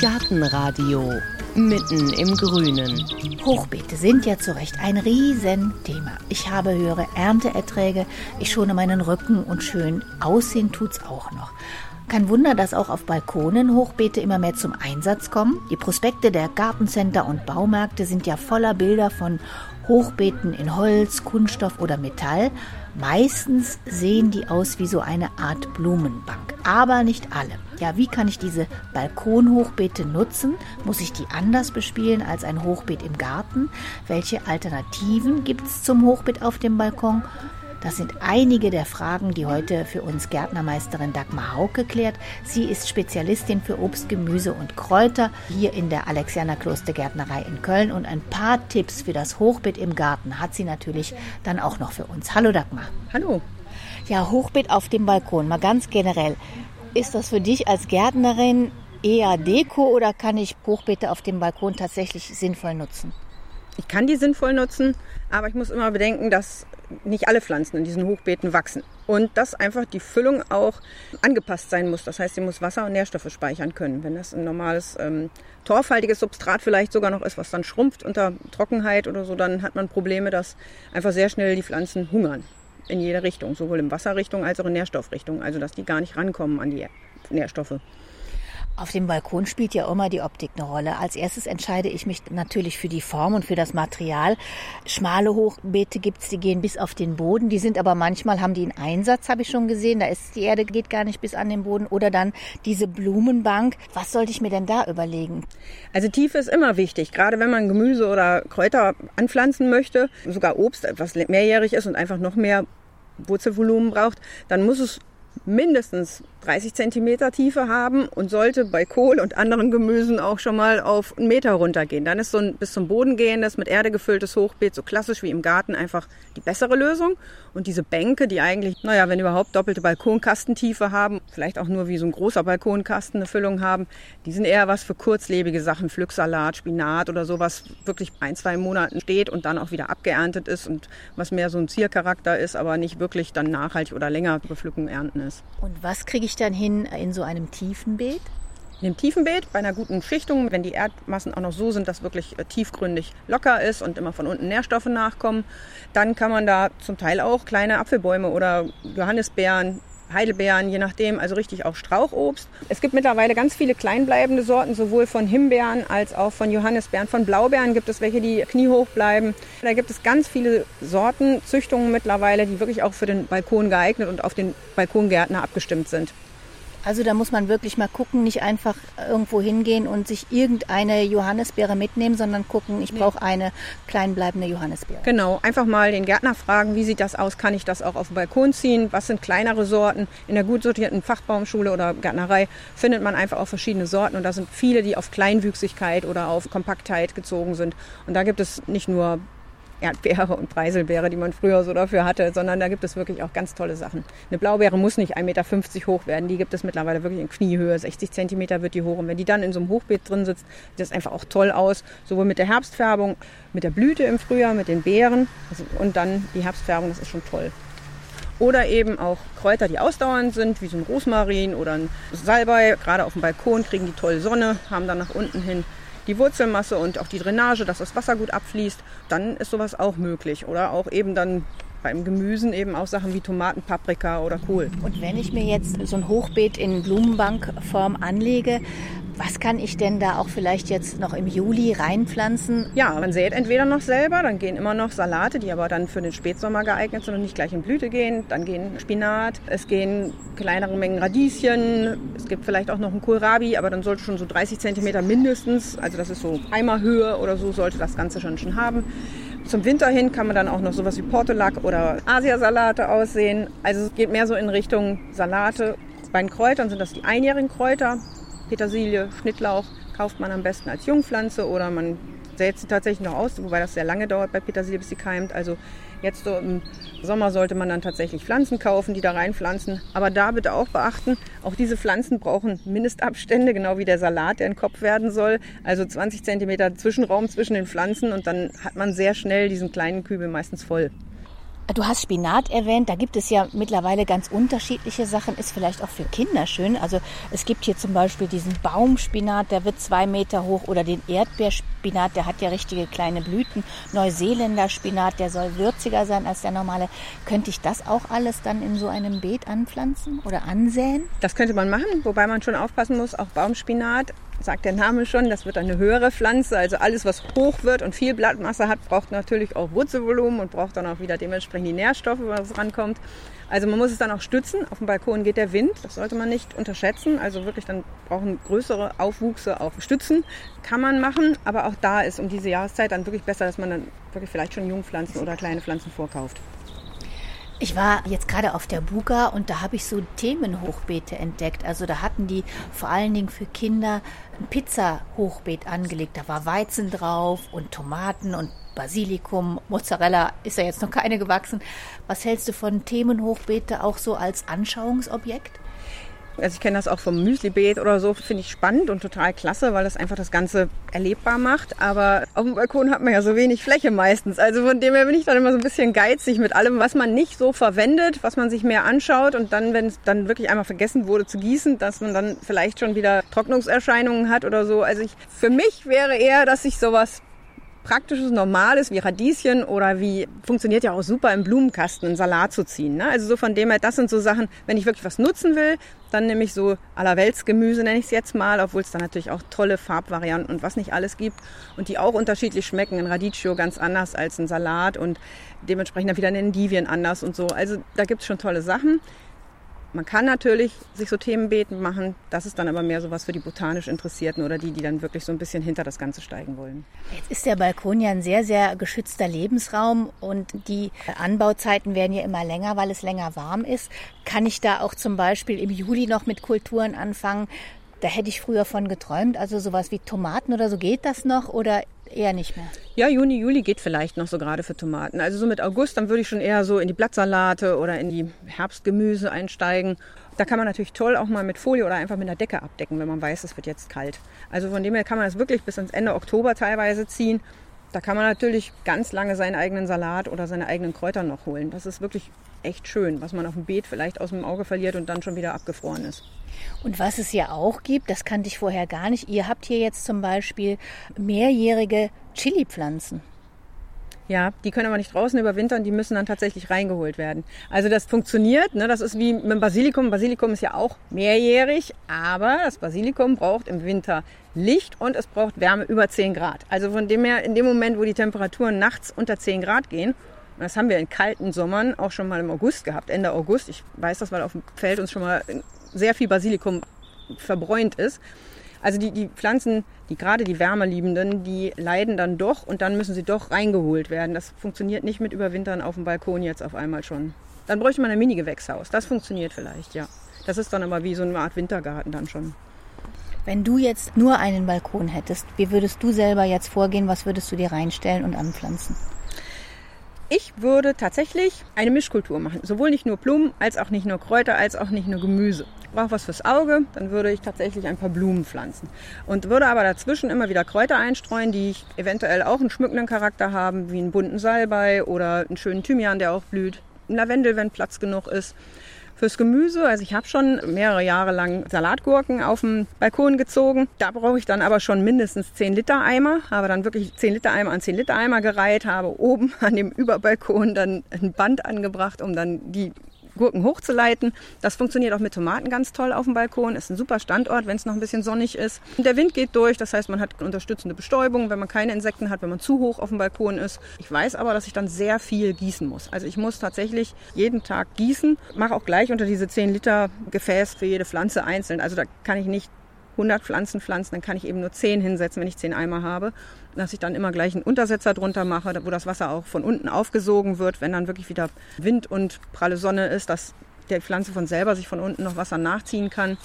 Gartenradio mitten im Grünen. Hochbeete sind ja zu Recht ein Riesenthema. Ich habe höhere Ernteerträge, ich schone meinen Rücken und schön aussehen tut's auch noch. Kein Wunder, dass auch auf Balkonen Hochbeete immer mehr zum Einsatz kommen. Die Prospekte der Gartencenter und Baumärkte sind ja voller Bilder von Hochbeeten in Holz, Kunststoff oder Metall. Meistens sehen die aus wie so eine Art Blumenbank, aber nicht alle. Ja, wie kann ich diese Balkonhochbeete nutzen? Muss ich die anders bespielen als ein Hochbeet im Garten? Welche Alternativen gibt es zum Hochbeet auf dem Balkon? Das sind einige der Fragen, die heute für uns Gärtnermeisterin Dagmar Hauke klärt. Sie ist Spezialistin für Obst, Gemüse und Kräuter hier in der Alexianer Klostergärtnerei in Köln und ein paar Tipps für das Hochbeet im Garten hat sie natürlich dann auch noch für uns. Hallo Dagmar. Hallo. Ja, Hochbeet auf dem Balkon, mal ganz generell. Ist das für dich als Gärtnerin eher Deko oder kann ich Hochbeete auf dem Balkon tatsächlich sinnvoll nutzen? Ich kann die sinnvoll nutzen, aber ich muss immer bedenken, dass nicht alle Pflanzen in diesen Hochbeeten wachsen. Und dass einfach die Füllung auch angepasst sein muss. Das heißt, sie muss Wasser und Nährstoffe speichern können. Wenn das ein normales ähm, torfhaltiges Substrat vielleicht sogar noch ist, was dann schrumpft unter Trockenheit oder so, dann hat man Probleme, dass einfach sehr schnell die Pflanzen hungern. In jede Richtung, sowohl in Wasserrichtung als auch in Nährstoffrichtung. Also dass die gar nicht rankommen an die Nährstoffe. Auf dem Balkon spielt ja immer die Optik eine Rolle. Als erstes entscheide ich mich natürlich für die Form und für das Material. Schmale Hochbeete gibt's, die gehen bis auf den Boden. Die sind aber manchmal, haben die einen Einsatz, habe ich schon gesehen. Da ist die Erde geht gar nicht bis an den Boden. Oder dann diese Blumenbank. Was sollte ich mir denn da überlegen? Also Tiefe ist immer wichtig. Gerade wenn man Gemüse oder Kräuter anpflanzen möchte, sogar Obst, was mehrjährig ist und einfach noch mehr Wurzelvolumen braucht, dann muss es mindestens 30 Zentimeter Tiefe haben und sollte bei Kohl und anderen Gemüsen auch schon mal auf einen Meter runtergehen. Dann ist so ein bis zum Boden gehendes, mit Erde gefülltes Hochbeet, so klassisch wie im Garten, einfach die bessere Lösung. Und diese Bänke, die eigentlich, naja, wenn überhaupt doppelte Balkonkastentiefe haben, vielleicht auch nur wie so ein großer Balkonkasten eine Füllung haben, die sind eher was für kurzlebige Sachen, Pflücksalat, Spinat oder sowas, wirklich ein, zwei Monaten steht und dann auch wieder abgeerntet ist und was mehr so ein Ziercharakter ist, aber nicht wirklich dann nachhaltig oder länger bepflücken, ernten ist. Und was kriege ich dann hin in so einem tiefen Beet? In dem tiefen Beet, bei einer guten Schichtung, wenn die Erdmassen auch noch so sind, dass wirklich äh, tiefgründig locker ist und immer von unten Nährstoffe nachkommen, dann kann man da zum Teil auch kleine Apfelbäume oder Johannisbeeren Heidelbeeren, je nachdem, also richtig auch Strauchobst. Es gibt mittlerweile ganz viele kleinbleibende Sorten, sowohl von Himbeeren als auch von Johannisbeeren. Von Blaubeeren gibt es welche, die kniehoch bleiben. Da gibt es ganz viele Sorten, Züchtungen mittlerweile, die wirklich auch für den Balkon geeignet und auf den Balkongärtner abgestimmt sind. Also da muss man wirklich mal gucken, nicht einfach irgendwo hingehen und sich irgendeine Johannisbeere mitnehmen, sondern gucken, ich brauche eine kleinbleibende Johannisbeere. Genau, einfach mal den Gärtner fragen, wie sieht das aus, kann ich das auch auf den Balkon ziehen, was sind kleinere Sorten. In der gut sortierten Fachbaumschule oder Gärtnerei findet man einfach auch verschiedene Sorten und da sind viele, die auf Kleinwüchsigkeit oder auf Kompaktheit gezogen sind. Und da gibt es nicht nur Erdbeere und Preiselbeere, die man früher so dafür hatte, sondern da gibt es wirklich auch ganz tolle Sachen. Eine Blaubeere muss nicht 1,50 Meter hoch werden, die gibt es mittlerweile wirklich in Kniehöhe, 60 Zentimeter wird die hoch. Und wenn die dann in so einem Hochbeet drin sitzt, sieht das einfach auch toll aus, sowohl mit der Herbstfärbung, mit der Blüte im Frühjahr, mit den Beeren also, und dann die Herbstfärbung, das ist schon toll. Oder eben auch Kräuter, die ausdauernd sind, wie so ein Rosmarin oder ein Salbei. Gerade auf dem Balkon kriegen die tolle Sonne, haben dann nach unten hin die Wurzelmasse und auch die Drainage, dass das Wasser gut abfließt, dann ist sowas auch möglich. Oder auch eben dann beim Gemüsen eben auch Sachen wie Tomaten, Paprika oder Kohl. Und wenn ich mir jetzt so ein Hochbeet in Blumenbankform anlege, was kann ich denn da auch vielleicht jetzt noch im Juli reinpflanzen? Ja, man sät entweder noch selber, dann gehen immer noch Salate, die aber dann für den Spätsommer geeignet sind und nicht gleich in Blüte gehen. Dann gehen Spinat, es gehen kleinere Mengen Radieschen, es gibt vielleicht auch noch einen Kohlrabi, aber dann sollte schon so 30 Zentimeter mindestens, also das ist so Eimerhöhe oder so, sollte das Ganze schon schon haben. Zum Winter hin kann man dann auch noch sowas wie Portulak oder Asiasalate aussehen. Also es geht mehr so in Richtung Salate. Bei den Kräutern sind das die einjährigen Kräuter. Petersilie, Schnittlauch kauft man am besten als Jungpflanze oder man sät sie tatsächlich noch aus, wobei das sehr lange dauert bei Petersilie, bis sie keimt. Also jetzt so im Sommer sollte man dann tatsächlich Pflanzen kaufen, die da reinpflanzen. Aber da bitte auch beachten, auch diese Pflanzen brauchen Mindestabstände, genau wie der Salat, der in den Kopf werden soll. Also 20 Zentimeter Zwischenraum zwischen den Pflanzen und dann hat man sehr schnell diesen kleinen Kübel meistens voll. Du hast Spinat erwähnt, da gibt es ja mittlerweile ganz unterschiedliche Sachen, ist vielleicht auch für Kinder schön. Also es gibt hier zum Beispiel diesen Baumspinat, der wird zwei Meter hoch oder den Erdbeerspinat, der hat ja richtige kleine Blüten. Neuseeländer Spinat, der soll würziger sein als der normale. Könnte ich das auch alles dann in so einem Beet anpflanzen oder ansäen? Das könnte man machen, wobei man schon aufpassen muss, auch Baumspinat sagt der Name schon, das wird eine höhere Pflanze. Also alles, was hoch wird und viel Blattmasse hat, braucht natürlich auch Wurzelvolumen und braucht dann auch wieder dementsprechend die Nährstoffe, was rankommt. Also man muss es dann auch stützen. Auf dem Balkon geht der Wind, das sollte man nicht unterschätzen. Also wirklich dann brauchen größere Aufwuchse auf Stützen. Kann man machen, aber auch da ist um diese Jahreszeit dann wirklich besser, dass man dann wirklich vielleicht schon Jungpflanzen oder kleine Pflanzen vorkauft. Ich war jetzt gerade auf der Buga und da habe ich so Themenhochbeete entdeckt. Also da hatten die vor allen Dingen für Kinder ein Pizza-Hochbeet angelegt. Da war Weizen drauf und Tomaten und Basilikum, Mozzarella ist ja jetzt noch keine gewachsen. Was hältst du von Themenhochbeete auch so als Anschauungsobjekt? Also ich kenne das auch vom Müslibeet oder so, finde ich spannend und total klasse, weil das einfach das Ganze erlebbar macht. Aber auf dem Balkon hat man ja so wenig Fläche meistens. Also von dem her bin ich dann immer so ein bisschen geizig mit allem, was man nicht so verwendet, was man sich mehr anschaut und dann, wenn es dann wirklich einmal vergessen wurde zu gießen, dass man dann vielleicht schon wieder Trocknungserscheinungen hat oder so. Also ich, für mich wäre eher, dass ich sowas praktisches, normales wie Radieschen oder wie funktioniert ja auch super im Blumenkasten einen Salat zu ziehen. Ne? Also so von dem her, das sind so Sachen, wenn ich wirklich was nutzen will, dann nehme ich so Allerweltsgemüse, nenne ich es jetzt mal, obwohl es da natürlich auch tolle Farbvarianten und was nicht alles gibt und die auch unterschiedlich schmecken. Ein Radicchio ganz anders als ein Salat und dementsprechend dann wieder ein Endivien anders und so. Also da gibt es schon tolle Sachen. Man kann natürlich sich so Themenbeeten machen. Das ist dann aber mehr so was für die botanisch Interessierten oder die, die dann wirklich so ein bisschen hinter das Ganze steigen wollen. Jetzt ist der Balkon ja ein sehr, sehr geschützter Lebensraum und die Anbauzeiten werden ja immer länger, weil es länger warm ist. Kann ich da auch zum Beispiel im Juli noch mit Kulturen anfangen? Da hätte ich früher von geträumt. Also sowas wie Tomaten oder so geht das noch oder eher nicht mehr? Ja, Juni, Juli geht vielleicht noch so gerade für Tomaten. Also so mit August, dann würde ich schon eher so in die Blattsalate oder in die Herbstgemüse einsteigen. Da kann man natürlich toll auch mal mit Folie oder einfach mit einer Decke abdecken, wenn man weiß, es wird jetzt kalt. Also von dem her kann man das wirklich bis ins Ende Oktober teilweise ziehen. Da kann man natürlich ganz lange seinen eigenen Salat oder seine eigenen Kräuter noch holen. Das ist wirklich echt schön, was man auf dem Beet vielleicht aus dem Auge verliert und dann schon wieder abgefroren ist. Und was es ja auch gibt, das kannte ich vorher gar nicht. Ihr habt hier jetzt zum Beispiel mehrjährige Chili-Pflanzen. Ja, die können aber nicht draußen überwintern, die müssen dann tatsächlich reingeholt werden. Also das funktioniert, ne? das ist wie mit dem Basilikum. Basilikum ist ja auch mehrjährig, aber das Basilikum braucht im Winter Licht und es braucht Wärme über 10 Grad. Also von dem her, in dem Moment, wo die Temperaturen nachts unter 10 Grad gehen, und das haben wir in kalten Sommern auch schon mal im August gehabt, Ende August. Ich weiß das, weil auf dem Feld uns schon mal sehr viel Basilikum verbräunt ist. Also die, die Pflanzen, die gerade die Wärmeliebenden, die leiden dann doch und dann müssen sie doch reingeholt werden. Das funktioniert nicht mit Überwintern auf dem Balkon jetzt auf einmal schon. Dann bräuchte man ein Mini-Gewächshaus. Das funktioniert vielleicht, ja. Das ist dann aber wie so eine Art Wintergarten dann schon. Wenn du jetzt nur einen Balkon hättest, wie würdest du selber jetzt vorgehen? Was würdest du dir reinstellen und anpflanzen? Ich würde tatsächlich eine Mischkultur machen. Sowohl nicht nur Blumen, als auch nicht nur Kräuter, als auch nicht nur Gemüse. Ich brauche was fürs Auge, dann würde ich tatsächlich ein paar Blumen pflanzen. Und würde aber dazwischen immer wieder Kräuter einstreuen, die ich eventuell auch einen schmückenden Charakter haben, wie einen bunten Salbei oder einen schönen Thymian, der auch blüht. Lavendel, wenn Platz genug ist. Fürs Gemüse, also ich habe schon mehrere Jahre lang Salatgurken auf dem Balkon gezogen. Da brauche ich dann aber schon mindestens 10 Liter Eimer. Habe dann wirklich 10 Liter Eimer an 10 Liter Eimer gereiht, habe oben an dem Überbalkon dann ein Band angebracht, um dann die Gurken hochzuleiten. Das funktioniert auch mit Tomaten ganz toll auf dem Balkon. Ist ein super Standort, wenn es noch ein bisschen sonnig ist. Der Wind geht durch, das heißt, man hat unterstützende Bestäubung, wenn man keine Insekten hat, wenn man zu hoch auf dem Balkon ist. Ich weiß aber, dass ich dann sehr viel gießen muss. Also ich muss tatsächlich jeden Tag gießen. Mache auch gleich unter diese 10 Liter Gefäß für jede Pflanze einzeln. Also da kann ich nicht 100 Pflanzen pflanzen, dann kann ich eben nur 10 hinsetzen, wenn ich 10 Eimer habe. Dass ich dann immer gleich einen Untersetzer drunter mache, wo das Wasser auch von unten aufgesogen wird, wenn dann wirklich wieder Wind und pralle Sonne ist, dass der Pflanze von selber sich von unten noch Wasser nachziehen kann.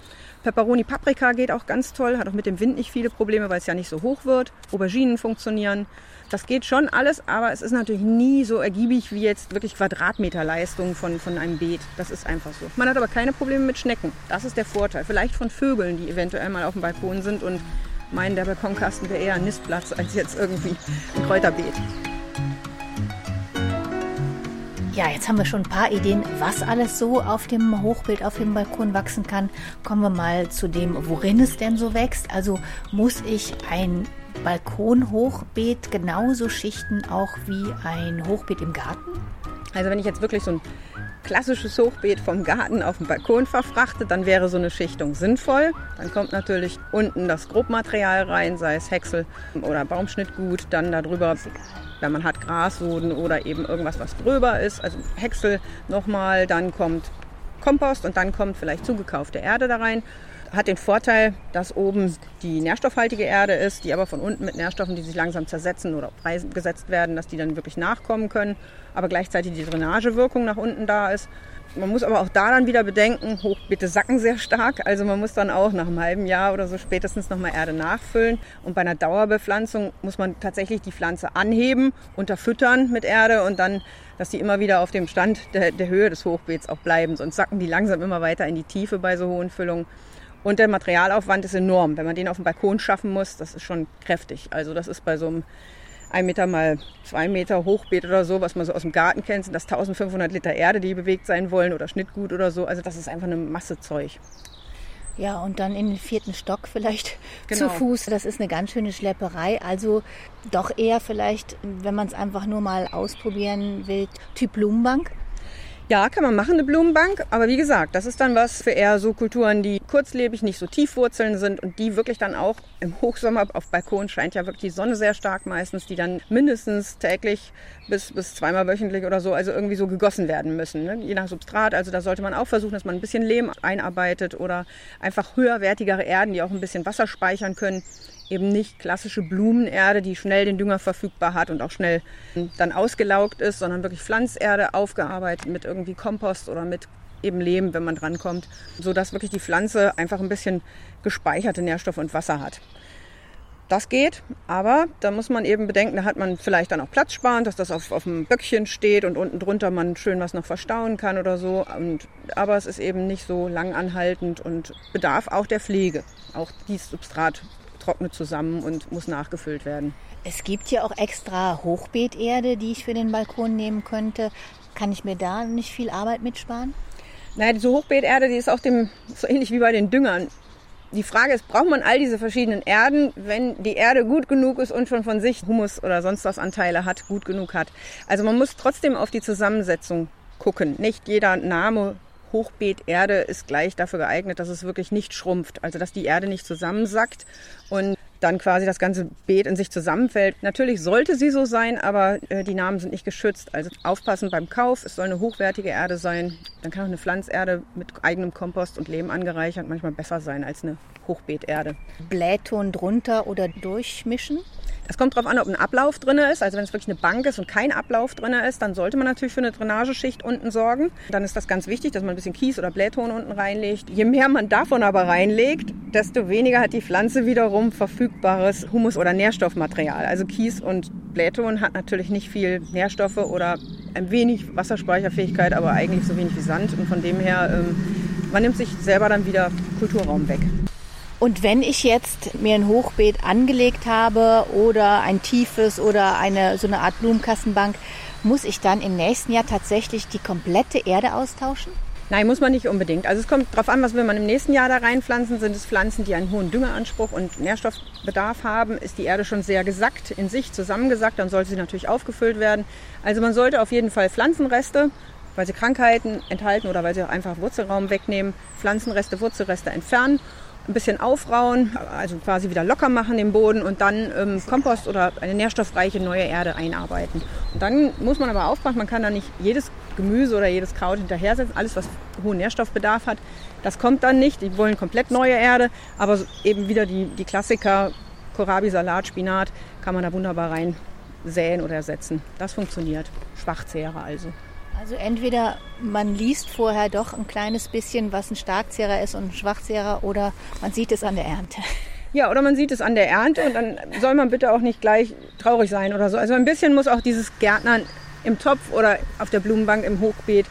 Peperoni Paprika geht auch ganz toll, hat auch mit dem Wind nicht viele Probleme, weil es ja nicht so hoch wird. Auberginen funktionieren. Das geht schon alles, aber es ist natürlich nie so ergiebig wie jetzt wirklich Quadratmeterleistung von, von einem Beet. Das ist einfach so. Man hat aber keine Probleme mit Schnecken. Das ist der Vorteil. Vielleicht von Vögeln, die eventuell mal auf dem Balkon sind und meinen, der Balkonkasten wäre eher ein Nistplatz als jetzt irgendwie ein Kräuterbeet. Ja, jetzt haben wir schon ein paar Ideen, was alles so auf dem Hochbeet, auf dem Balkon wachsen kann. Kommen wir mal zu dem, worin es denn so wächst. Also muss ich ein Balkonhochbeet genauso schichten auch wie ein Hochbeet im Garten? Also wenn ich jetzt wirklich so ein klassisches Hochbeet vom Garten auf den Balkon verfrachte, dann wäre so eine Schichtung sinnvoll. Dann kommt natürlich unten das Grobmaterial rein, sei es Häcksel oder Baumschnittgut, dann darüber wenn man hat Grasboden oder eben irgendwas, was gröber ist, also Häcksel nochmal, dann kommt Kompost und dann kommt vielleicht zugekaufte Erde da rein. Hat den Vorteil, dass oben die nährstoffhaltige Erde ist, die aber von unten mit Nährstoffen, die sich langsam zersetzen oder freigesetzt werden, dass die dann wirklich nachkommen können, aber gleichzeitig die Drainagewirkung nach unten da ist. Man muss aber auch da dann wieder bedenken, Hochbeete sacken sehr stark. Also man muss dann auch nach einem halben Jahr oder so spätestens nochmal Erde nachfüllen. Und bei einer Dauerbepflanzung muss man tatsächlich die Pflanze anheben, unterfüttern mit Erde und dann, dass die immer wieder auf dem Stand der, der Höhe des Hochbeets auch bleiben. Sonst sacken die langsam immer weiter in die Tiefe bei so hohen Füllungen. Und der Materialaufwand ist enorm. Wenn man den auf dem Balkon schaffen muss, das ist schon kräftig. Also das ist bei so einem ein Meter mal zwei Meter Hochbeet oder so, was man so aus dem Garten kennt, sind das 1500 Liter Erde, die bewegt sein wollen oder Schnittgut oder so. Also das ist einfach eine Masse Zeug. Ja, und dann in den vierten Stock vielleicht genau. zu Fuß. Das ist eine ganz schöne Schlepperei. Also doch eher vielleicht, wenn man es einfach nur mal ausprobieren will, Typ Blumenbank. Ja, kann man machen, eine Blumenbank. Aber wie gesagt, das ist dann was für eher so Kulturen, die kurzlebig, nicht so tief Wurzeln sind und die wirklich dann auch im Hochsommer auf Balkon scheint ja wirklich die Sonne sehr stark meistens, die dann mindestens täglich bis, bis zweimal wöchentlich oder so, also irgendwie so gegossen werden müssen. Ne? Je nach Substrat. Also da sollte man auch versuchen, dass man ein bisschen Lehm einarbeitet oder einfach höherwertigere Erden, die auch ein bisschen Wasser speichern können eben nicht klassische Blumenerde, die schnell den Dünger verfügbar hat und auch schnell dann ausgelaugt ist, sondern wirklich Pflanzerde aufgearbeitet mit irgendwie Kompost oder mit eben Lehm, wenn man drankommt, so dass wirklich die Pflanze einfach ein bisschen gespeicherte Nährstoffe und Wasser hat. Das geht, aber da muss man eben bedenken, da hat man vielleicht dann auch Platz sparen, dass das auf, auf dem Böckchen steht und unten drunter man schön was noch verstauen kann oder so. Und, aber es ist eben nicht so lang anhaltend und bedarf auch der Pflege. Auch dieses Substrat trocknet zusammen und muss nachgefüllt werden. Es gibt ja auch extra Hochbeeterde, die ich für den Balkon nehmen könnte. Kann ich mir da nicht viel Arbeit mitsparen? Naja, diese Hochbeeterde, die ist auch dem, so ähnlich wie bei den Düngern. Die Frage ist, braucht man all diese verschiedenen Erden, wenn die Erde gut genug ist und schon von sich Humus oder sonst was Anteile hat, gut genug hat? Also man muss trotzdem auf die Zusammensetzung gucken. Nicht jeder Name Hochbeet Erde ist gleich dafür geeignet, dass es wirklich nicht schrumpft, also dass die Erde nicht zusammensackt und dann quasi das ganze Beet in sich zusammenfällt. Natürlich sollte sie so sein, aber äh, die Namen sind nicht geschützt. Also aufpassen beim Kauf. Es soll eine hochwertige Erde sein. Dann kann auch eine Pflanzerde mit eigenem Kompost und Lehm angereichert manchmal besser sein als eine Hochbeeterde. Blähton drunter oder durchmischen? Es kommt darauf an, ob ein Ablauf drin ist. Also wenn es wirklich eine Bank ist und kein Ablauf drin ist, dann sollte man natürlich für eine Drainageschicht unten sorgen. Dann ist das ganz wichtig, dass man ein bisschen Kies oder Blähton unten reinlegt. Je mehr man davon aber reinlegt, desto weniger hat die Pflanze wiederum verfügbares Humus- oder Nährstoffmaterial. Also Kies und Blähton hat natürlich nicht viel Nährstoffe oder ein wenig Wasserspeicherfähigkeit, aber eigentlich so wenig wie Sand. Und von dem her, ähm, man nimmt sich selber dann wieder Kulturraum weg. Und wenn ich jetzt mir ein Hochbeet angelegt habe oder ein tiefes oder eine, so eine Art Blumenkassenbank, muss ich dann im nächsten Jahr tatsächlich die komplette Erde austauschen? Nein, muss man nicht unbedingt. Also es kommt darauf an, was will man im nächsten Jahr da reinpflanzen. Sind es Pflanzen, die einen hohen Düngeranspruch und Nährstoffbedarf haben? Ist die Erde schon sehr gesackt, in sich zusammengesackt, dann sollte sie natürlich aufgefüllt werden. Also man sollte auf jeden Fall Pflanzenreste, weil sie Krankheiten enthalten oder weil sie auch einfach Wurzelraum wegnehmen, Pflanzenreste, Wurzelreste entfernen ein bisschen aufrauen, also quasi wieder locker machen den Boden und dann ähm, Kompost oder eine nährstoffreiche neue Erde einarbeiten. Und dann muss man aber aufpassen, man kann da nicht jedes Gemüse oder jedes Kraut hinterher setzen, alles was hohen Nährstoffbedarf hat. Das kommt dann nicht, die wollen komplett neue Erde, aber eben wieder die, die Klassiker, Kohlrabi, Salat, Spinat, kann man da wunderbar rein säen oder ersetzen. Das funktioniert. Schwachzehrer also. Also entweder man liest vorher doch ein kleines bisschen, was ein Starkzehrer ist und ein Schwachzehrer, oder man sieht es an der Ernte. Ja, oder man sieht es an der Ernte und dann soll man bitte auch nicht gleich traurig sein oder so. Also ein bisschen muss auch dieses Gärtnern im Topf oder auf der Blumenbank im Hochbeet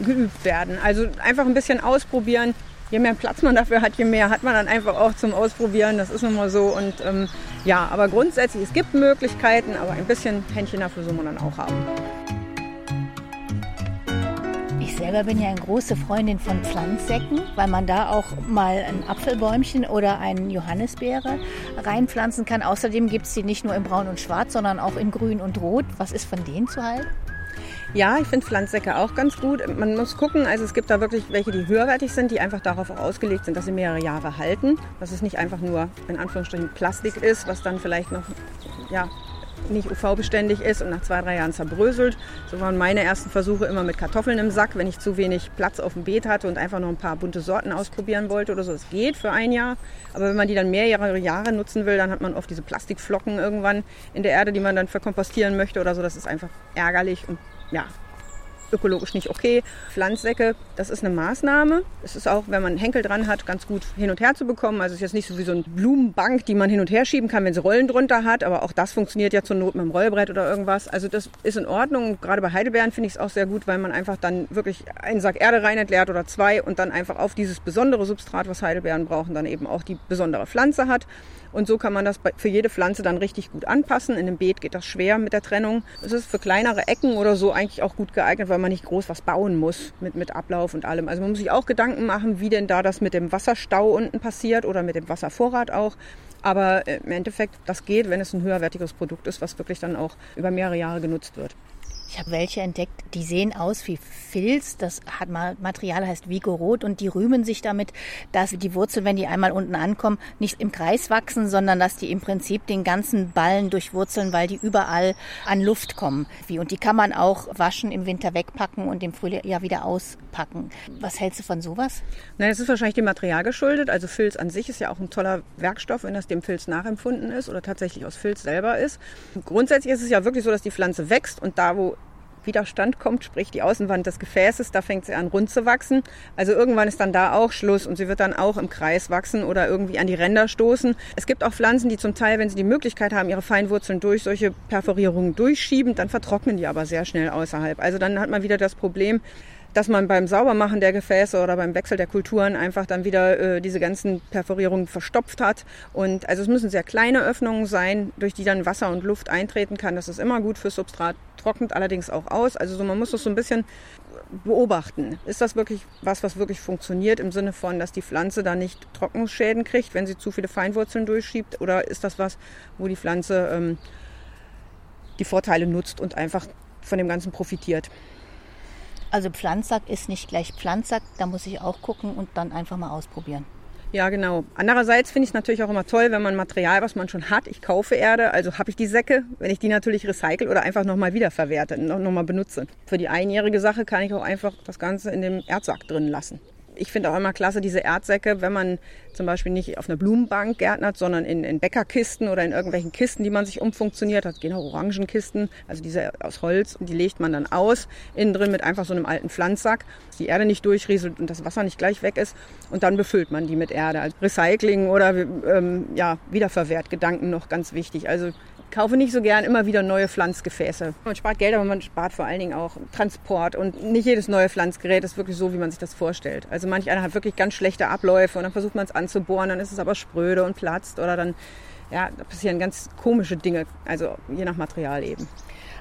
geübt werden. Also einfach ein bisschen ausprobieren. Je mehr Platz man dafür hat, je mehr hat man dann einfach auch zum Ausprobieren. Das ist nun mal so. Und ähm, ja, aber grundsätzlich, es gibt Möglichkeiten, aber ein bisschen Händchen dafür soll man dann auch haben. Selber bin ja eine große Freundin von Pflanzsäcken, weil man da auch mal ein Apfelbäumchen oder eine Johannisbeere reinpflanzen kann. Außerdem gibt es die nicht nur in Braun und Schwarz, sondern auch in Grün und Rot. Was ist von denen zu halten? Ja, ich finde Pflanzsäcke auch ganz gut. Man muss gucken, also es gibt da wirklich welche, die höherwertig sind, die einfach darauf ausgelegt sind, dass sie mehrere Jahre halten. Dass es nicht einfach nur in Anführungsstrichen Plastik ist, was dann vielleicht noch ja, nicht UV-beständig ist und nach zwei, drei Jahren zerbröselt. So waren meine ersten Versuche immer mit Kartoffeln im Sack, wenn ich zu wenig Platz auf dem Beet hatte und einfach noch ein paar bunte Sorten ausprobieren wollte oder so. Es geht für ein Jahr, aber wenn man die dann mehrere Jahre nutzen will, dann hat man oft diese Plastikflocken irgendwann in der Erde, die man dann verkompostieren möchte oder so. Das ist einfach ärgerlich und ja, ökologisch nicht okay. Pflanzsäcke, das ist eine Maßnahme. Es ist auch, wenn man einen Henkel dran hat, ganz gut hin und her zu bekommen. Also es ist jetzt nicht so wie so eine Blumenbank, die man hin und her schieben kann, wenn sie Rollen drunter hat. Aber auch das funktioniert ja zur Not mit dem Rollbrett oder irgendwas. Also das ist in Ordnung. Gerade bei Heidelbeeren finde ich es auch sehr gut, weil man einfach dann wirklich einen Sack Erde rein entleert oder zwei und dann einfach auf dieses besondere Substrat, was Heidelbeeren brauchen, dann eben auch die besondere Pflanze hat. Und so kann man das für jede Pflanze dann richtig gut anpassen. In einem Beet geht das schwer mit der Trennung. Es ist für kleinere Ecken oder so eigentlich auch gut geeignet, weil man nicht groß was bauen muss mit, mit Ablauf und allem. Also man muss sich auch Gedanken machen, wie denn da das mit dem Wasserstau unten passiert oder mit dem Wasservorrat auch. Aber äh, im Endeffekt, das geht, wenn es ein höherwertiges Produkt ist, was wirklich dann auch über mehrere Jahre genutzt wird. Ich habe welche entdeckt, die sehen aus wie Filz. Das hat Material heißt Vigorot und die rühmen sich damit, dass die Wurzeln, wenn die einmal unten ankommen, nicht im Kreis wachsen, sondern dass die im Prinzip den ganzen Ballen durchwurzeln, weil die überall an Luft kommen. Und die kann man auch waschen, im Winter wegpacken und im Frühjahr ja wieder auspacken. Was hältst du von sowas? Nein, das ist wahrscheinlich dem Material geschuldet. Also Filz an sich ist ja auch ein toller Werkstoff, wenn das dem Filz nachempfunden ist oder tatsächlich aus Filz selber ist. Grundsätzlich ist es ja wirklich so, dass die Pflanze wächst und da, wo Widerstand kommt, sprich die Außenwand des Gefäßes, da fängt sie an rund zu wachsen. Also irgendwann ist dann da auch Schluss und sie wird dann auch im Kreis wachsen oder irgendwie an die Ränder stoßen. Es gibt auch Pflanzen, die zum Teil, wenn sie die Möglichkeit haben, ihre Feinwurzeln durch solche Perforierungen durchschieben, dann vertrocknen die aber sehr schnell außerhalb. Also dann hat man wieder das Problem, dass man beim Saubermachen der Gefäße oder beim Wechsel der Kulturen einfach dann wieder äh, diese ganzen Perforierungen verstopft hat. Und also es müssen sehr kleine Öffnungen sein, durch die dann Wasser und Luft eintreten kann. Das ist immer gut fürs Substrat, trocknet allerdings auch aus. Also so, man muss das so ein bisschen beobachten. Ist das wirklich was, was wirklich funktioniert im Sinne von, dass die Pflanze da nicht Trocknungsschäden kriegt, wenn sie zu viele Feinwurzeln durchschiebt? Oder ist das was, wo die Pflanze ähm, die Vorteile nutzt und einfach von dem Ganzen profitiert? Also Pflanzsack ist nicht gleich Pflanzsack, da muss ich auch gucken und dann einfach mal ausprobieren. Ja, genau. Andererseits finde ich es natürlich auch immer toll, wenn man Material, was man schon hat, ich kaufe Erde, also habe ich die Säcke, wenn ich die natürlich recycle oder einfach nochmal wiederverwerte, nochmal benutze. Für die einjährige Sache kann ich auch einfach das Ganze in dem Erdsack drin lassen ich finde auch immer klasse diese Erdsäcke, wenn man zum Beispiel nicht auf einer Blumenbank gärtnert, sondern in, in Bäckerkisten oder in irgendwelchen Kisten, die man sich umfunktioniert hat. Genau, Orangenkisten, also diese aus Holz, und die legt man dann aus, innen drin mit einfach so einem alten Pflanzsack, dass die Erde nicht durchrieselt und das Wasser nicht gleich weg ist. Und dann befüllt man die mit Erde. Also Recycling oder ähm, ja, Wiederverwertgedanken noch ganz wichtig. Also kaufe nicht so gern immer wieder neue Pflanzgefäße. Man spart Geld, aber man spart vor allen Dingen auch Transport. Und nicht jedes neue Pflanzgerät ist wirklich so, wie man sich das vorstellt. Also manch einer hat wirklich ganz schlechte Abläufe und dann versucht man es anzubohren, dann ist es aber spröde und platzt oder dann, ja, da passieren ganz komische Dinge. Also je nach Material eben.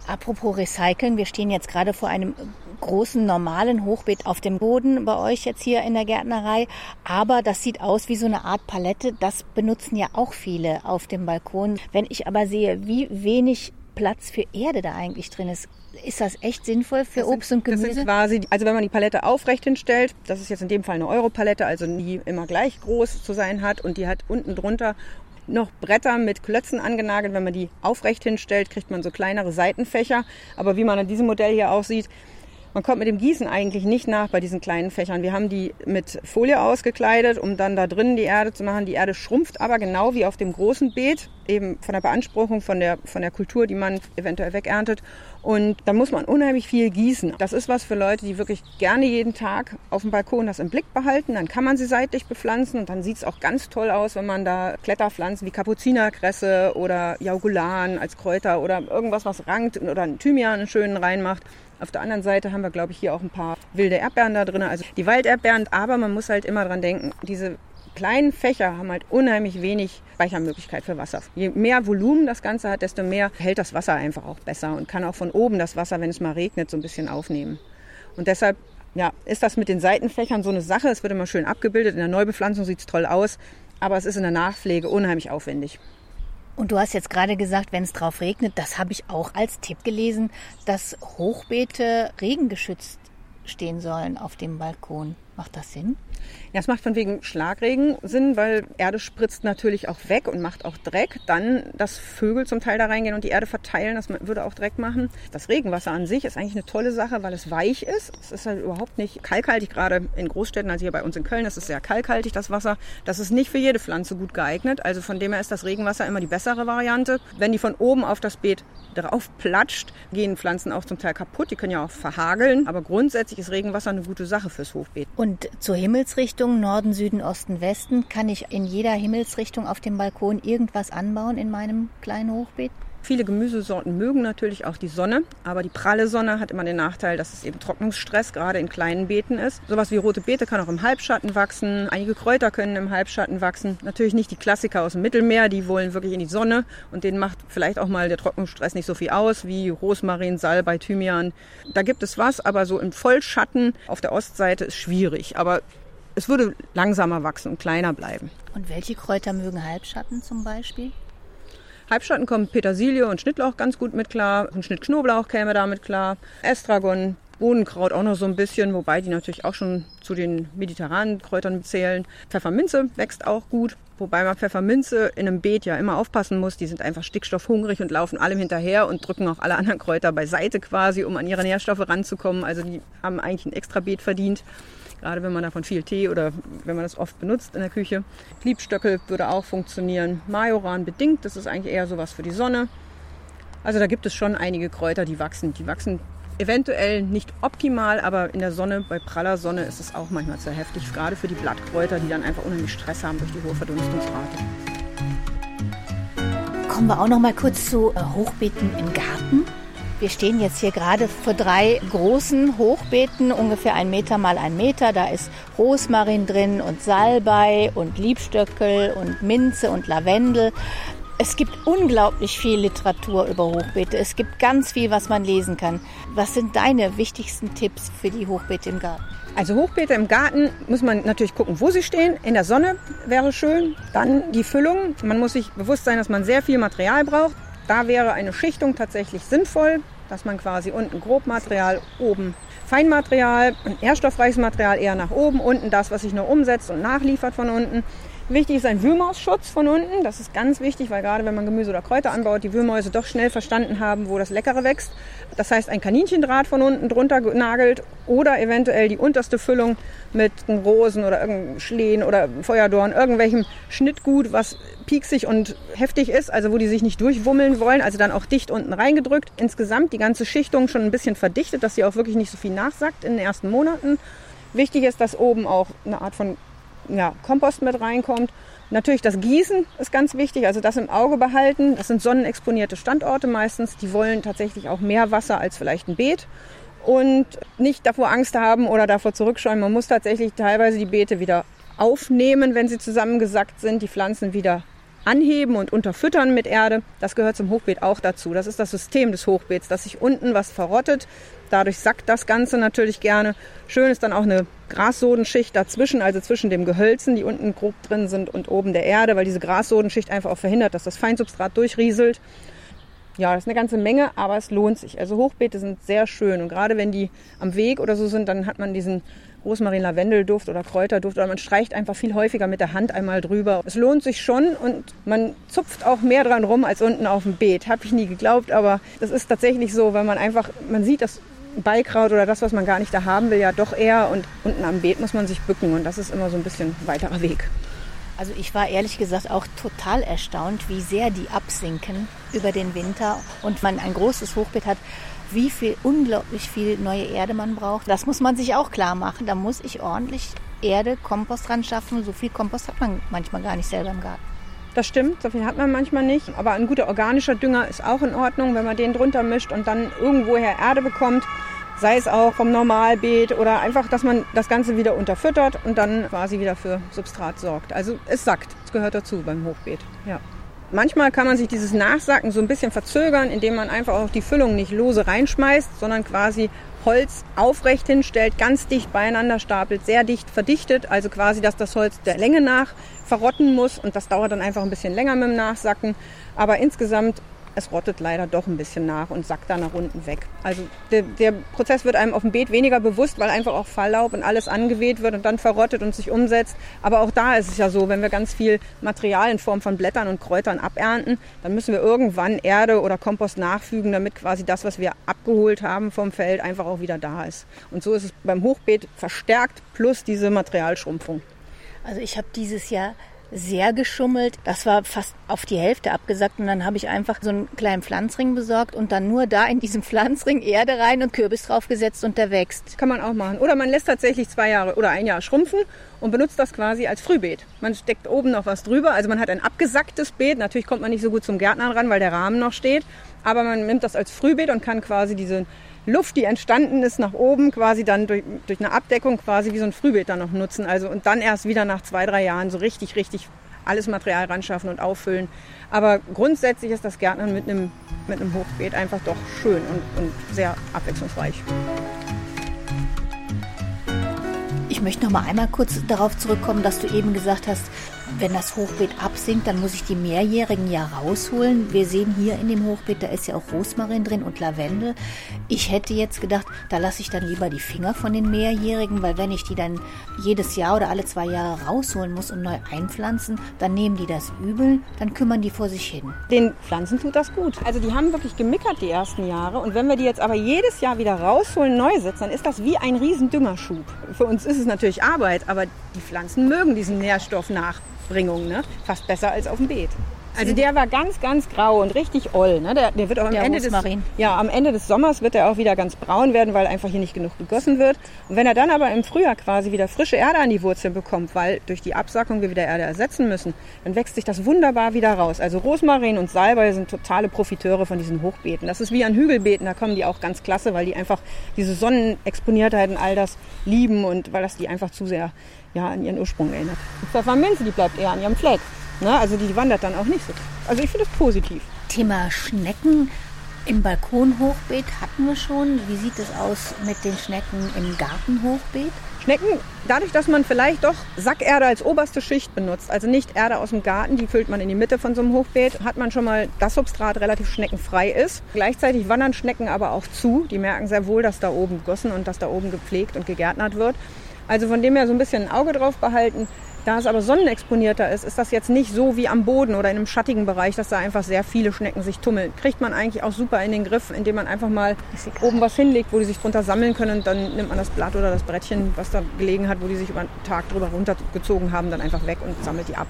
Apropos Recyceln, wir stehen jetzt gerade vor einem großen normalen Hochbeet auf dem Boden bei euch jetzt hier in der Gärtnerei. Aber das sieht aus wie so eine Art Palette. Das benutzen ja auch viele auf dem Balkon. Wenn ich aber sehe, wie wenig Platz für Erde da eigentlich drin ist, ist das echt sinnvoll für Obst und Gemüse? Das sind quasi, also wenn man die Palette aufrecht hinstellt, das ist jetzt in dem Fall eine Europalette, also nie immer gleich groß zu sein hat und die hat unten drunter noch Bretter mit Klötzen angenagelt. Wenn man die aufrecht hinstellt, kriegt man so kleinere Seitenfächer. Aber wie man an diesem Modell hier aussieht, man kommt mit dem Gießen eigentlich nicht nach bei diesen kleinen Fächern. Wir haben die mit Folie ausgekleidet, um dann da drinnen die Erde zu machen. Die Erde schrumpft aber genau wie auf dem großen Beet, eben von der Beanspruchung von der, von der Kultur, die man eventuell wegerntet. Und da muss man unheimlich viel gießen. Das ist was für Leute, die wirklich gerne jeden Tag auf dem Balkon das im Blick behalten. Dann kann man sie seitlich bepflanzen und dann sieht es auch ganz toll aus, wenn man da Kletterpflanzen wie Kapuzinerkresse oder Jaugulan als Kräuter oder irgendwas, was rankt oder einen Thymian einen schönen reinmacht. Auf der anderen Seite haben wir, glaube ich, hier auch ein paar wilde Erdbeeren da drin, also die Walderdbeeren. Aber man muss halt immer dran denken, diese kleinen Fächer haben halt unheimlich wenig Speichermöglichkeit für Wasser. Je mehr Volumen das Ganze hat, desto mehr hält das Wasser einfach auch besser und kann auch von oben das Wasser, wenn es mal regnet, so ein bisschen aufnehmen. Und deshalb ja, ist das mit den Seitenfächern so eine Sache. Es wird immer schön abgebildet. In der Neubepflanzung sieht es toll aus, aber es ist in der Nachpflege unheimlich aufwendig. Und du hast jetzt gerade gesagt, wenn es drauf regnet, das habe ich auch als Tipp gelesen, dass Hochbeete regengeschützt stehen sollen auf dem Balkon. Macht das Sinn? Ja, es macht von wegen Schlagregen Sinn, weil Erde spritzt natürlich auch weg und macht auch Dreck. Dann, dass Vögel zum Teil da reingehen und die Erde verteilen, das würde auch Dreck machen. Das Regenwasser an sich ist eigentlich eine tolle Sache, weil es weich ist. Es ist halt überhaupt nicht kalkhaltig, gerade in Großstädten, also hier bei uns in Köln ist es sehr kalkhaltig, das Wasser. Das ist nicht für jede Pflanze gut geeignet. Also von dem her ist das Regenwasser immer die bessere Variante. Wenn die von oben auf das Beet drauf platscht, gehen Pflanzen auch zum Teil kaputt. Die können ja auch verhageln. Aber grundsätzlich ist Regenwasser eine gute Sache fürs Hochbeet. Und zur Himmelsrichtung Himmelsrichtung, Norden, Süden, Osten, Westen, kann ich in jeder Himmelsrichtung auf dem Balkon irgendwas anbauen in meinem kleinen Hochbeet? Viele Gemüsesorten mögen natürlich auch die Sonne, aber die pralle Sonne hat immer den Nachteil, dass es eben Trocknungsstress gerade in kleinen Beeten ist. Sowas wie rote Beete kann auch im Halbschatten wachsen. Einige Kräuter können im Halbschatten wachsen. Natürlich nicht die Klassiker aus dem Mittelmeer, die wollen wirklich in die Sonne und denen macht vielleicht auch mal der Trocknungsstress nicht so viel aus wie Rosmarin, Salbei, Thymian. Da gibt es was, aber so im Vollschatten auf der Ostseite ist schwierig. Aber es würde langsamer wachsen und kleiner bleiben. Und welche Kräuter mögen Halbschatten zum Beispiel? Halbschatten kommen Petersilie und Schnittlauch ganz gut mit klar. Ein Schnitt Knoblauch käme damit klar. Estragon, Bohnenkraut auch noch so ein bisschen, wobei die natürlich auch schon zu den mediterranen Kräutern zählen. Pfefferminze wächst auch gut, wobei man Pfefferminze in einem Beet ja immer aufpassen muss. Die sind einfach stickstoffhungrig und laufen allem hinterher und drücken auch alle anderen Kräuter beiseite quasi, um an ihre Nährstoffe ranzukommen. Also die haben eigentlich ein extra Beet verdient gerade wenn man davon viel Tee oder wenn man das oft benutzt in der Küche. Liebstöckel würde auch funktionieren. Majoran bedingt, das ist eigentlich eher sowas für die Sonne. Also da gibt es schon einige Kräuter, die wachsen. Die wachsen eventuell nicht optimal, aber in der Sonne, bei praller Sonne ist es auch manchmal sehr heftig, gerade für die Blattkräuter, die dann einfach unheimlich Stress haben durch die hohe Verdunstungsrate. Kommen wir auch noch mal kurz zu äh, Hochbeeten im Garten. Wir stehen jetzt hier gerade vor drei großen Hochbeeten, ungefähr ein Meter mal ein Meter. Da ist Rosmarin drin und Salbei und Liebstöckel und Minze und Lavendel. Es gibt unglaublich viel Literatur über Hochbeete. Es gibt ganz viel, was man lesen kann. Was sind deine wichtigsten Tipps für die Hochbeete im Garten? Also Hochbeete im Garten muss man natürlich gucken, wo sie stehen. In der Sonne wäre schön. Dann die Füllung. Man muss sich bewusst sein, dass man sehr viel Material braucht. Da wäre eine Schichtung tatsächlich sinnvoll, dass man quasi unten Grobmaterial, oben Feinmaterial, ein nährstoffreiches Material eher nach oben, unten das, was sich nur umsetzt und nachliefert von unten. Wichtig ist ein Wühlmausschutz von unten. Das ist ganz wichtig, weil gerade wenn man Gemüse oder Kräuter anbaut, die Wühlmäuse doch schnell verstanden haben, wo das Leckere wächst. Das heißt, ein Kaninchendraht von unten drunter genagelt oder eventuell die unterste Füllung mit Rosen oder irgendeinem Schlehen oder Feuerdorn, irgendwelchem Schnittgut, was pieksig und heftig ist, also wo die sich nicht durchwummeln wollen, also dann auch dicht unten reingedrückt. Insgesamt die ganze Schichtung schon ein bisschen verdichtet, dass sie auch wirklich nicht so viel nachsackt in den ersten Monaten. Wichtig ist, dass oben auch eine Art von ja, Kompost mit reinkommt. Natürlich das Gießen ist ganz wichtig, also das im Auge behalten. Das sind sonnenexponierte Standorte meistens. Die wollen tatsächlich auch mehr Wasser als vielleicht ein Beet. Und nicht davor Angst haben oder davor zurückscheuen. Man muss tatsächlich teilweise die Beete wieder aufnehmen, wenn sie zusammengesackt sind, die Pflanzen wieder anheben und unterfüttern mit Erde. Das gehört zum Hochbeet auch dazu. Das ist das System des Hochbeets, dass sich unten was verrottet. Dadurch sackt das Ganze natürlich gerne. Schön ist dann auch eine Grassodenschicht dazwischen, also zwischen dem Gehölzen, die unten grob drin sind, und oben der Erde, weil diese Grassodenschicht einfach auch verhindert, dass das Feinsubstrat durchrieselt. Ja, das ist eine ganze Menge, aber es lohnt sich. Also Hochbeete sind sehr schön und gerade wenn die am Weg oder so sind, dann hat man diesen Rosmarin-Lavendelduft oder Kräuterduft oder man streicht einfach viel häufiger mit der Hand einmal drüber. Es lohnt sich schon und man zupft auch mehr dran rum als unten auf dem Beet. Habe ich nie geglaubt, aber das ist tatsächlich so, weil man einfach, man sieht das Beikraut oder das, was man gar nicht da haben will, ja doch eher und unten am Beet muss man sich bücken und das ist immer so ein bisschen weiterer Weg. Also ich war ehrlich gesagt auch total erstaunt, wie sehr die absinken über den Winter und man ein großes Hochbeet hat, wie viel, unglaublich viel neue Erde man braucht. Das muss man sich auch klar machen. Da muss ich ordentlich Erde, Kompost ran schaffen. So viel Kompost hat man manchmal gar nicht selber im Garten. Das stimmt, so viel hat man manchmal nicht. Aber ein guter organischer Dünger ist auch in Ordnung, wenn man den drunter mischt und dann irgendwoher Erde bekommt. Sei es auch vom Normalbeet oder einfach, dass man das Ganze wieder unterfüttert und dann quasi wieder für Substrat sorgt. Also es sackt, es gehört dazu beim Hochbeet. Ja. Manchmal kann man sich dieses Nachsacken so ein bisschen verzögern, indem man einfach auch die Füllung nicht lose reinschmeißt, sondern quasi Holz aufrecht hinstellt, ganz dicht beieinander stapelt, sehr dicht verdichtet, also quasi, dass das Holz der Länge nach verrotten muss und das dauert dann einfach ein bisschen länger mit dem Nachsacken. Aber insgesamt es rottet leider doch ein bisschen nach und sackt dann nach unten weg. Also der, der, Prozess wird einem auf dem Beet weniger bewusst, weil einfach auch Falllaub und alles angeweht wird und dann verrottet und sich umsetzt. Aber auch da ist es ja so, wenn wir ganz viel Material in Form von Blättern und Kräutern abernten, dann müssen wir irgendwann Erde oder Kompost nachfügen, damit quasi das, was wir abgeholt haben vom Feld, einfach auch wieder da ist. Und so ist es beim Hochbeet verstärkt plus diese Materialschrumpfung. Also ich habe dieses Jahr sehr geschummelt. Das war fast auf die Hälfte abgesackt und dann habe ich einfach so einen kleinen Pflanzring besorgt und dann nur da in diesem Pflanzring Erde rein und Kürbis draufgesetzt und der wächst. Kann man auch machen. Oder man lässt tatsächlich zwei Jahre oder ein Jahr schrumpfen und benutzt das quasi als Frühbeet. Man steckt oben noch was drüber. Also man hat ein abgesacktes Beet. Natürlich kommt man nicht so gut zum Gärtnern ran, weil der Rahmen noch steht. Aber man nimmt das als Frühbeet und kann quasi diese Luft, die entstanden ist, nach oben quasi dann durch, durch eine Abdeckung quasi wie so ein Frühbeet dann noch nutzen. Also und dann erst wieder nach zwei, drei Jahren so richtig, richtig alles Material ran schaffen und auffüllen. Aber grundsätzlich ist das Gärtnern mit einem, mit einem Hochbeet einfach doch schön und, und sehr abwechslungsreich. Ich möchte noch mal einmal kurz darauf zurückkommen, dass du eben gesagt hast, wenn das Hochbeet absinkt, dann muss ich die Mehrjährigen ja rausholen. Wir sehen hier in dem Hochbeet, da ist ja auch Rosmarin drin und Lavendel. Ich hätte jetzt gedacht, da lasse ich dann lieber die Finger von den Mehrjährigen, weil wenn ich die dann jedes Jahr oder alle zwei Jahre rausholen muss und neu einpflanzen, dann nehmen die das übel, dann kümmern die vor sich hin. Den Pflanzen tut das gut. Also die haben wirklich gemickert die ersten Jahre und wenn wir die jetzt aber jedes Jahr wieder rausholen, neu setzen, dann ist das wie ein riesen Düngerschub. Für uns ist es natürlich Arbeit, aber die Pflanzen mögen diesen Nährstoff nach. Bringung, ne? Fast besser als auf dem Beet. Also der war ganz, ganz grau und richtig oll. Ne? Der, der wird auch am Ende, des, ja, am Ende des Sommers wird er auch wieder ganz braun werden, weil einfach hier nicht genug gegossen wird. Und wenn er dann aber im Frühjahr quasi wieder frische Erde an die Wurzeln bekommt, weil durch die Absackung wir wieder Erde ersetzen müssen, dann wächst sich das wunderbar wieder raus. Also Rosmarin und Salbei sind totale Profiteure von diesen Hochbeeten. Das ist wie an Hügelbeeten, da kommen die auch ganz klasse, weil die einfach diese Sonnenexponiertheit und all das lieben und weil das die einfach zu sehr ja, an ihren Ursprung erinnert. Die Pfefferminze, die bleibt eher an ihrem Fleck. Ne? Also die wandert dann auch nicht so. Also ich finde es positiv. Thema Schnecken im Balkonhochbeet hatten wir schon. Wie sieht es aus mit den Schnecken im Gartenhochbeet? Schnecken, dadurch, dass man vielleicht doch Sackerde als oberste Schicht benutzt, also nicht Erde aus dem Garten, die füllt man in die Mitte von so einem Hochbeet, hat man schon mal das Substrat relativ schneckenfrei ist. Gleichzeitig wandern Schnecken aber auch zu. Die merken sehr wohl, dass da oben gegossen und dass da oben gepflegt und gegärtnert wird. Also von dem her so ein bisschen ein Auge drauf behalten. Da es aber sonnenexponierter ist, ist das jetzt nicht so wie am Boden oder in einem schattigen Bereich, dass da einfach sehr viele Schnecken sich tummeln. Kriegt man eigentlich auch super in den Griff, indem man einfach mal oben was hinlegt, wo die sich drunter sammeln können. Und dann nimmt man das Blatt oder das Brettchen, was da gelegen hat, wo die sich über den Tag drüber runtergezogen haben, dann einfach weg und sammelt die ab.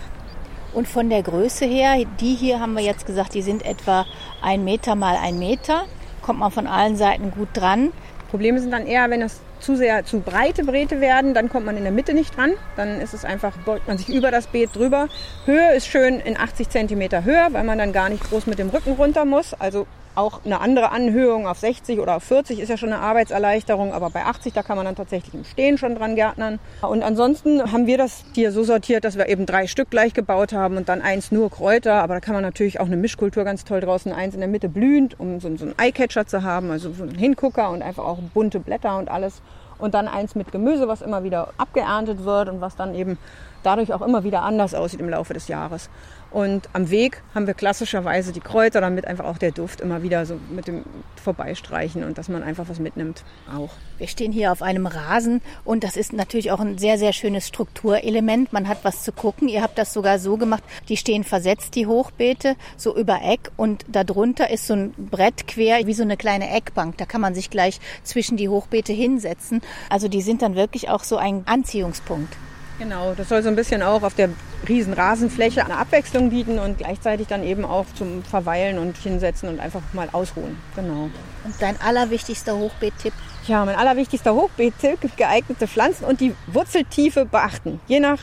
Und von der Größe her, die hier haben wir jetzt gesagt, die sind etwa ein Meter mal ein Meter. Kommt man von allen Seiten gut dran. Probleme sind dann eher, wenn das zu sehr zu breite Bräte werden, dann kommt man in der Mitte nicht dran. Dann ist es einfach, beugt man sich über das Beet drüber. Höhe ist schön in 80 cm höher, weil man dann gar nicht groß mit dem Rücken runter muss. Also auch eine andere Anhöhung auf 60 oder auf 40 ist ja schon eine Arbeitserleichterung, aber bei 80, da kann man dann tatsächlich im Stehen schon dran gärtnern. Und ansonsten haben wir das hier so sortiert, dass wir eben drei Stück gleich gebaut haben und dann eins nur Kräuter. Aber da kann man natürlich auch eine Mischkultur ganz toll draußen, eins in der Mitte blühend, um so, so einen Eyecatcher zu haben, also so einen Hingucker und einfach auch bunte Blätter und alles. Und dann eins mit Gemüse, was immer wieder abgeerntet wird und was dann eben dadurch auch immer wieder anders aussieht im Laufe des Jahres. Und am Weg haben wir klassischerweise die Kräuter, damit einfach auch der Duft immer wieder so mit dem Vorbeistreichen und dass man einfach was mitnimmt auch. Wir stehen hier auf einem Rasen und das ist natürlich auch ein sehr, sehr schönes Strukturelement. Man hat was zu gucken. Ihr habt das sogar so gemacht, die stehen versetzt, die Hochbeete, so über Eck und darunter ist so ein Brett quer, wie so eine kleine Eckbank. Da kann man sich gleich zwischen die Hochbeete hinsetzen. Also die sind dann wirklich auch so ein Anziehungspunkt. Genau, das soll so ein bisschen auch auf der riesen Rasenfläche eine Abwechslung bieten und gleichzeitig dann eben auch zum Verweilen und Hinsetzen und einfach mal ausruhen. Genau. Und dein allerwichtigster Hochbeet-Tipp? Ja, mein allerwichtigster Hochbeet-Tipp, geeignete Pflanzen und die Wurzeltiefe beachten. Je nach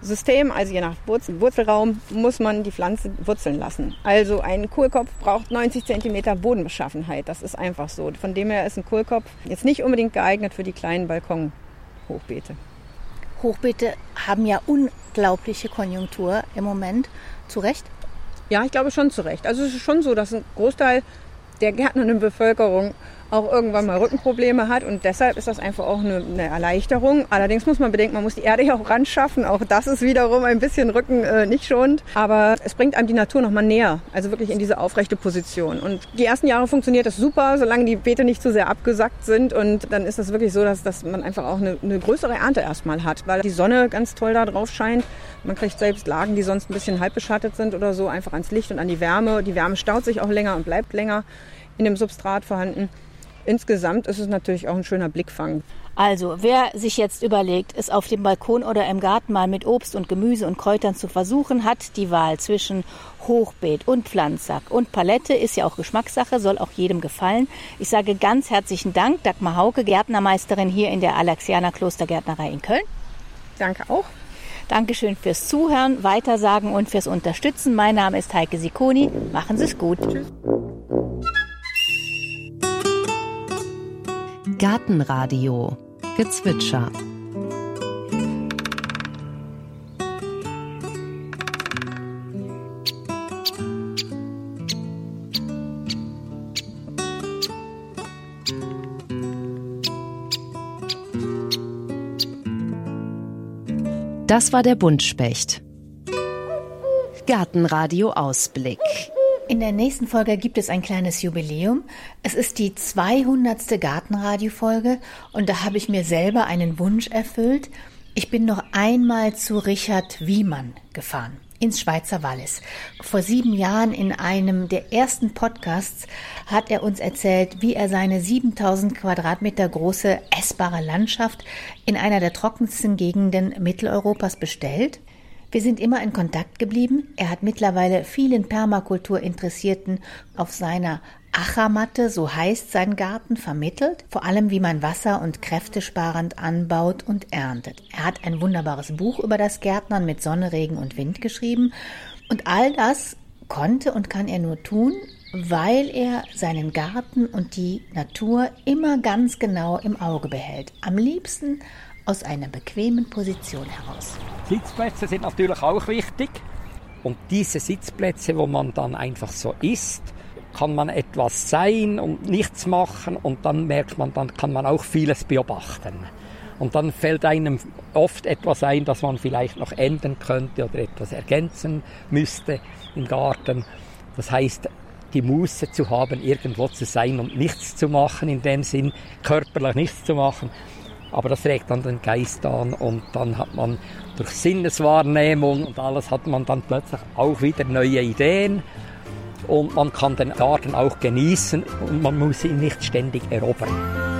System, also je nach Wurzel, Wurzelraum, muss man die Pflanze wurzeln lassen. Also ein Kohlkopf braucht 90 cm Bodenbeschaffenheit. Das ist einfach so. Von dem her ist ein Kohlkopf jetzt nicht unbedingt geeignet für die kleinen Balkonhochbeete. Hochbeete haben ja unglaubliche Konjunktur im Moment. Zu Recht? Ja, ich glaube schon zu Recht. Also es ist schon so, dass ein Großteil der gärtnernden Bevölkerung auch irgendwann mal Rückenprobleme hat. Und deshalb ist das einfach auch eine, eine Erleichterung. Allerdings muss man bedenken, man muss die Erde ja auch ran schaffen. Auch das ist wiederum ein bisschen Rücken äh, nicht schonend. Aber es bringt einem die Natur nochmal näher. Also wirklich in diese aufrechte Position. Und die ersten Jahre funktioniert das super, solange die Beete nicht zu sehr abgesackt sind. Und dann ist das wirklich so, dass, dass man einfach auch eine, eine größere Ernte erstmal hat, weil die Sonne ganz toll da drauf scheint. Man kriegt selbst Lagen, die sonst ein bisschen halb beschattet sind oder so, einfach ans Licht und an die Wärme. Die Wärme staut sich auch länger und bleibt länger in dem Substrat vorhanden. Insgesamt ist es natürlich auch ein schöner Blickfang. Also, wer sich jetzt überlegt, es auf dem Balkon oder im Garten mal mit Obst und Gemüse und Kräutern zu versuchen, hat die Wahl zwischen Hochbeet und Pflanzsack und Palette ist ja auch Geschmackssache, soll auch jedem gefallen. Ich sage ganz herzlichen Dank, Dagmar Hauke, Gärtnermeisterin hier in der Alexianer Klostergärtnerei in Köln. Danke auch. Dankeschön fürs Zuhören, Weitersagen und fürs Unterstützen. Mein Name ist Heike Sikoni. Machen Sie es gut. Tschüss. Gartenradio Gezwitscher. Das war der Buntspecht. Gartenradio Ausblick. In der nächsten Folge gibt es ein kleines Jubiläum. Es ist die 200. Gartenradio-Folge und da habe ich mir selber einen Wunsch erfüllt. Ich bin noch einmal zu Richard Wiemann gefahren ins Schweizer Wallis. Vor sieben Jahren in einem der ersten Podcasts hat er uns erzählt, wie er seine 7000 Quadratmeter große essbare Landschaft in einer der trockensten Gegenden Mitteleuropas bestellt wir sind immer in Kontakt geblieben. Er hat mittlerweile vielen Permakultur-Interessierten auf seiner Achermatte, so heißt sein Garten, vermittelt, vor allem wie man wasser- und kräftesparend anbaut und erntet. Er hat ein wunderbares Buch über das Gärtnern mit Sonne, Regen und Wind geschrieben und all das konnte und kann er nur tun, weil er seinen Garten und die Natur immer ganz genau im Auge behält. Am liebsten aus einer bequemen Position heraus. Sitzplätze sind natürlich auch wichtig. Und diese Sitzplätze, wo man dann einfach so ist, kann man etwas sein und nichts machen und dann merkt man, dann kann man auch vieles beobachten. Und dann fällt einem oft etwas ein, das man vielleicht noch ändern könnte oder etwas ergänzen müsste im Garten. Das heißt, die Muße zu haben, irgendwo zu sein und nichts zu machen, in dem Sinn körperlich nichts zu machen, aber das regt dann den Geist an und dann hat man durch Sinneswahrnehmung und alles hat man dann plötzlich auch wieder neue Ideen und man kann den Garten auch genießen und man muss ihn nicht ständig erobern.